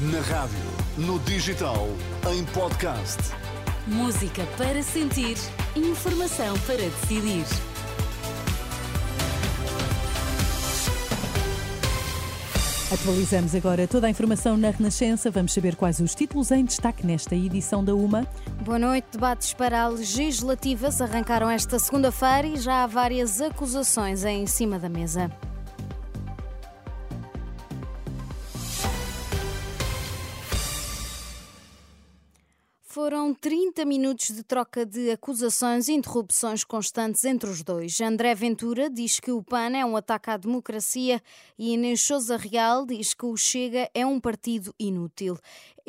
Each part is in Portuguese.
Na rádio, no digital, em podcast. Música para sentir, informação para decidir. Atualizamos agora toda a informação na Renascença. Vamos saber quais os títulos em destaque nesta edição da UMA. Boa noite. Debates para legislativas arrancaram esta segunda-feira e já há várias acusações em cima da mesa. Foram 30 minutos de troca de acusações e interrupções constantes entre os dois. André Ventura diz que o PAN é um ataque à democracia e Inês Souza Real diz que o Chega é um partido inútil.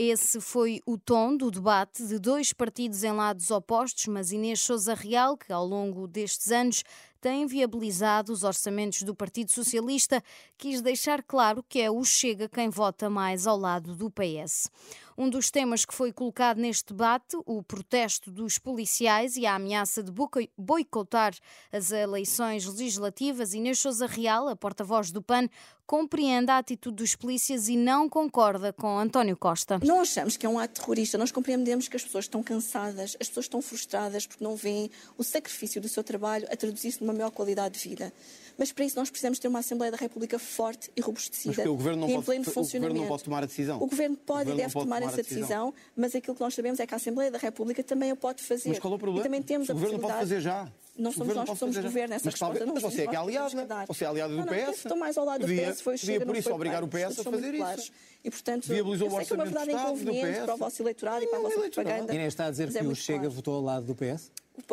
Esse foi o tom do debate de dois partidos em lados opostos, mas Inês Souza Real, que ao longo destes anos tem viabilizado os orçamentos do Partido Socialista, quis deixar claro que é o Chega quem vota mais ao lado do PS. Um dos temas que foi colocado neste debate, o protesto dos policiais e a ameaça de boicotar as eleições legislativas, Inês Souza Real, a porta-voz do PAN, compreende a atitude dos polícias e não concorda com António Costa. Não achamos que é um ato terrorista, nós compreendemos que as pessoas estão cansadas, as pessoas estão frustradas porque não veem o sacrifício do seu trabalho a traduzir-se numa maior qualidade de vida. Mas para isso nós precisamos ter uma Assembleia da República forte e robustecida. Mas o Governo não em pode, o. Governo não pode tomar a decisão. O Governo pode o governo e deve tomar, tomar essa decisão. decisão, mas aquilo que nós sabemos é que a Assembleia da República também a pode fazer. Mas qual é o problema? E também temos o a Governo pode fazer já. Não somos nós que somos governo, essa mas, resposta não mas você é que é aliada, você é aliada do não, não, PS. Estou mais ao lado do PS, foi Chega, por isso foi obrigar o PS a fazer isso. E, portanto, Viabilizou eu sei que é uma verdade inconveniente para o vosso eleitorado e para a vossa propaganda. Inês está a dizer que é o Chega votou ao lado do PS?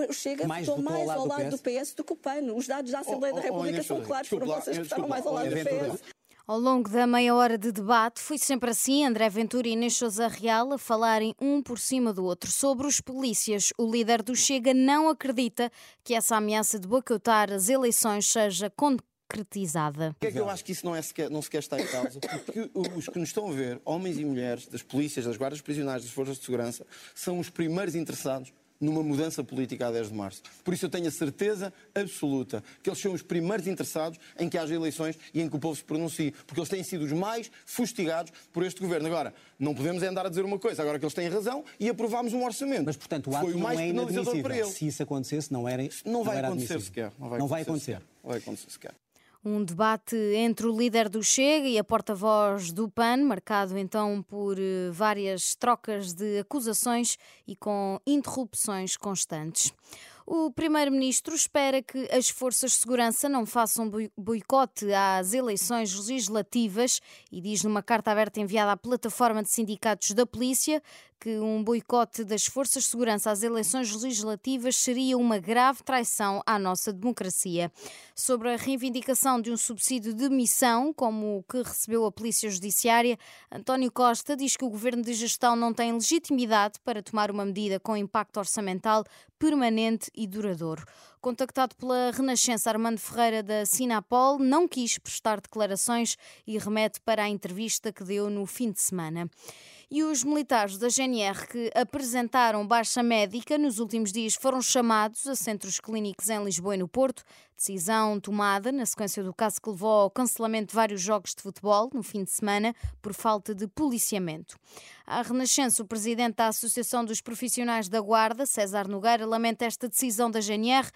O Chega mais votou mais ao lado, lado do, PS? do que o PAN. Os dados da Assembleia oh, da República oh, são claros, foram vocês que votaram mais ao lado do PS. Ao longo da meia hora de debate, foi sempre assim, André Ventura e Inês Sousa Real a falarem um por cima do outro. Sobre os polícias, o líder do Chega não acredita que essa ameaça de boicotar as eleições seja concretizada. Por que é que eu acho que isso não, é sequer, não sequer está em causa? Porque os que nos estão a ver, homens e mulheres, das polícias, das guardas prisionais, das forças de segurança, são os primeiros interessados numa mudança política a 10 de março. Por isso eu tenho a certeza absoluta que eles são os primeiros interessados em que haja eleições e em que o povo se pronuncie, porque eles têm sido os mais fustigados por este governo. Agora, não podemos é andar a dizer uma coisa, agora que eles têm razão e aprovámos um orçamento. Mas, portanto, o ato Foi o mais não é penalizador para eles. Se isso acontecesse, não era Não, não vai era acontecer sequer. Não vai não acontecer. Vai acontecer. Não vai acontecer sequer. Um debate entre o líder do Chega e a porta-voz do PAN, marcado então por eh, várias trocas de acusações e com interrupções constantes. O Primeiro-Ministro espera que as forças de segurança não façam boicote às eleições legislativas e diz numa carta aberta enviada à plataforma de sindicatos da polícia que um boicote das forças de segurança às eleições legislativas seria uma grave traição à nossa democracia. Sobre a reivindicação de um subsídio de missão, como o que recebeu a Polícia Judiciária, António Costa diz que o governo de gestão não tem legitimidade para tomar uma medida com impacto orçamental permanente e duradouro. Contactado pela Renascença, Armando Ferreira da Sinapol não quis prestar declarações e remete para a entrevista que deu no fim de semana. E os militares da GNR que apresentaram baixa médica nos últimos dias foram chamados a centros clínicos em Lisboa e no Porto. Decisão tomada na sequência do caso que levou ao cancelamento de vários jogos de futebol no fim de semana por falta de policiamento. A Renascença, o presidente da Associação dos Profissionais da Guarda, César Nogueira, lamenta esta decisão da GNR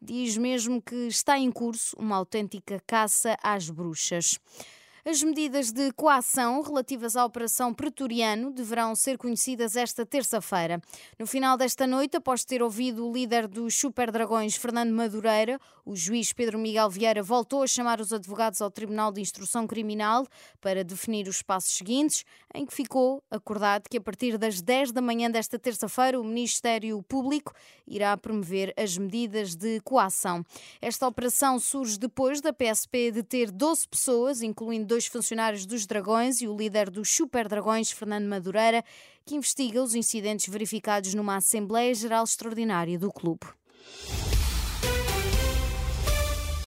diz mesmo que está em curso uma autêntica caça às bruxas. As medidas de coação relativas à Operação Pretoriano deverão ser conhecidas esta terça-feira. No final desta noite, após ter ouvido o líder dos Super Dragões, Fernando Madureira, o juiz Pedro Miguel Vieira voltou a chamar os advogados ao Tribunal de Instrução Criminal para definir os passos seguintes, em que ficou acordado que a partir das 10 da manhã desta terça-feira o Ministério Público irá promover as medidas de coação. Esta operação surge depois da PSP de ter 12 pessoas, incluindo dois funcionários dos Dragões e o líder dos Super Dragões, Fernando Madureira, que investiga os incidentes verificados numa Assembleia Geral Extraordinária do clube.